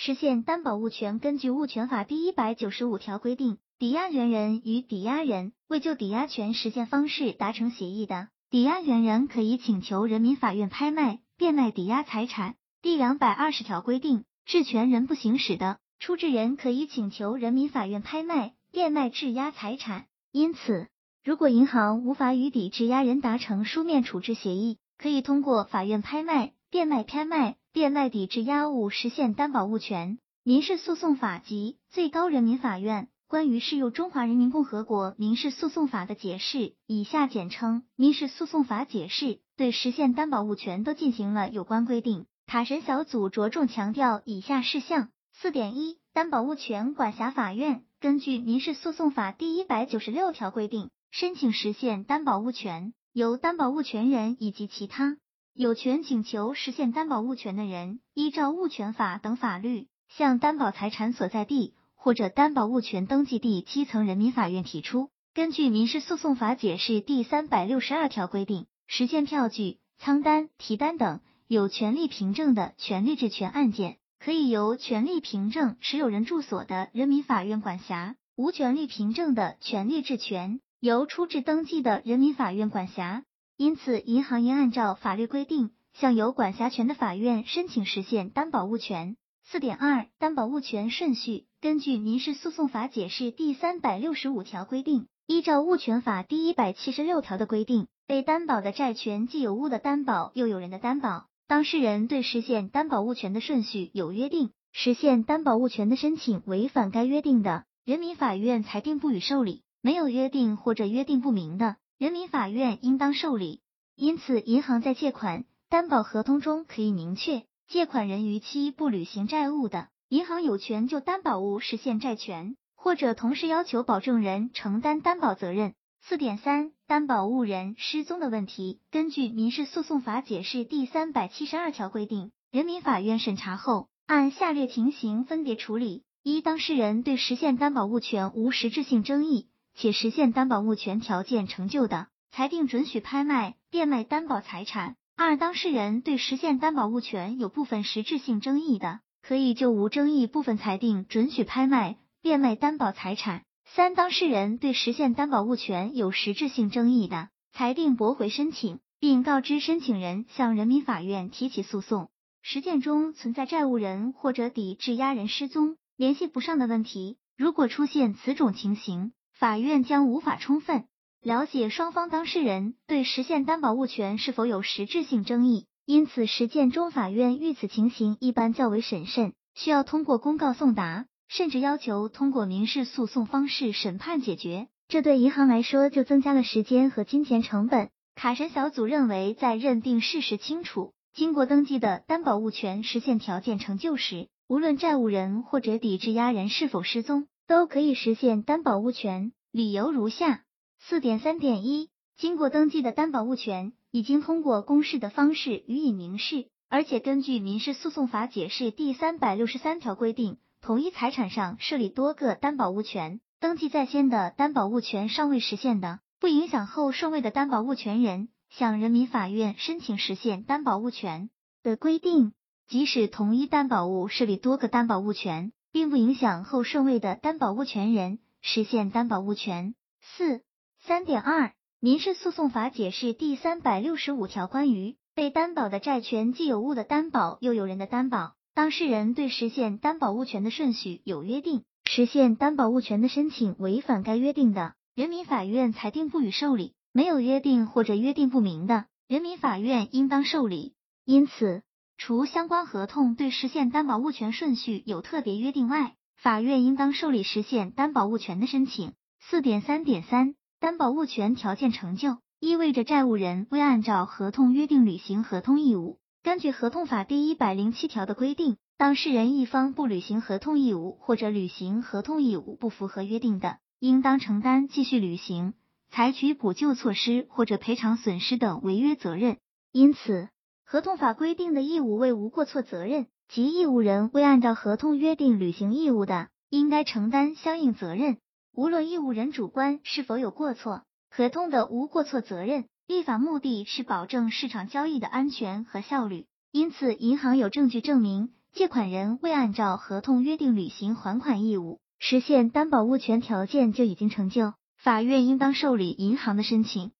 实现担保物权。根据物权法第一百九十五条规定，抵押权人与抵押人未就抵押权实现方式达成协议的，抵押权人可以请求人民法院拍卖、变卖抵押财产。第两百二十条规定，质权人不行使的，出质人可以请求人民法院拍卖、变卖质押财产。因此，如果银行无法与抵质押人达成书面处置协议，可以通过法院拍卖、变卖、拍卖。变卖抵质押物实现担保物权。民事诉讼法及最高人民法院关于适用中华人民共和国民事诉讼法的解释（以下简称民事诉讼法解释）对实现担保物权都进行了有关规定。卡神小组着重强调以下事项：四点一，担保物权管辖法院根据民事诉讼法第一百九十六条规定，申请实现担保物权，由担保物权人以及其他。有权请求实现担保物权的人，依照物权法等法律，向担保财产所在地或者担保物权登记地基层人民法院提出。根据民事诉讼法解释第三百六十二条规定，实现票据、仓单、提单等有权利凭证的权利质权案件，可以由权利凭证持有人住所的人民法院管辖；无权利凭证的权利质权，由出质登记的人民法院管辖。因此，银行应按照法律规定，向有管辖权的法院申请实现担保物权。四点二，担保物权顺序。根据民事诉讼法解释第三百六十五条规定，依照物权法第一百七十六条的规定，被担保的债权既有物的担保，又有人的担保。当事人对实现担保物权的顺序有约定，实现担保物权的申请违反该约定的，人民法院裁定不予受理；没有约定或者约定不明的。人民法院应当受理，因此，银行在借款担保合同中可以明确，借款人逾期不履行债务的，银行有权就担保物实现债权，或者同时要求保证人承担担保责任。四点三，担保物人失踪的问题，根据民事诉讼法解释第三百七十二条规定，人民法院审查后，按下列情形分别处理：一、当事人对实现担保物权无实质性争议。且实现担保物权条件成就的，裁定准许拍卖、变卖担保财产；二、当事人对实现担保物权有部分实质性争议的，可以就无争议部分裁定准许拍卖、变卖担保财产；三、当事人对实现担保物权有实质性争议的，裁定驳回申请，并告知申请人向人民法院提起诉讼。实践中存在债务人或者抵质押人失踪、联系不上的问题，如果出现此种情形，法院将无法充分了解双方当事人对实现担保物权是否有实质性争议，因此实践中法院遇此情形一般较为审慎，需要通过公告送达，甚至要求通过民事诉讼方式审判解决。这对银行来说就增加了时间和金钱成本。卡神小组认为，在认定事实清楚、经过登记的担保物权实现条件成就时，无论债务人或者抵质押人是否失踪。都可以实现担保物权，理由如下：四点三点一，经过登记的担保物权已经通过公示的方式予以明示，而且根据民事诉讼法解释第三百六十三条规定，同一财产上设立多个担保物权，登记在先的担保物权尚未实现的，不影响后顺位的担保物权人向人民法院申请实现担保物权的规定，即使同一担保物设立多个担保物权。并不影响后顺位的担保物权人实现担保物权。四三点二民事诉讼法解释第三百六十五条关于被担保的债权既有物的担保又有人的担保，当事人对实现担保物权的顺序有约定，实现担保物权的申请违反该约定的，人民法院裁定不予受理；没有约定或者约定不明的，人民法院应当受理。因此。除相关合同对实现担保物权顺序有特别约定外，法院应当受理实现担保物权的申请。四点三点三，担保物权条件成就，意味着债务人未按照合同约定履行合同义务。根据合同法第一百零七条的规定，当事人一方不履行合同义务或者履行合同义务不符合约定的，应当承担继续履行、采取补救措施或者赔偿损失等违约责任。因此。合同法规定的义务为无过错责任，即义务人未按照合同约定履行义务的，应该承担相应责任。无论义务人主观是否有过错，合同的无过错责任，立法目的是保证市场交易的安全和效率。因此，银行有证据证明借款人未按照合同约定履行还款义务，实现担保物权条件就已经成就，法院应当受理银行的申请。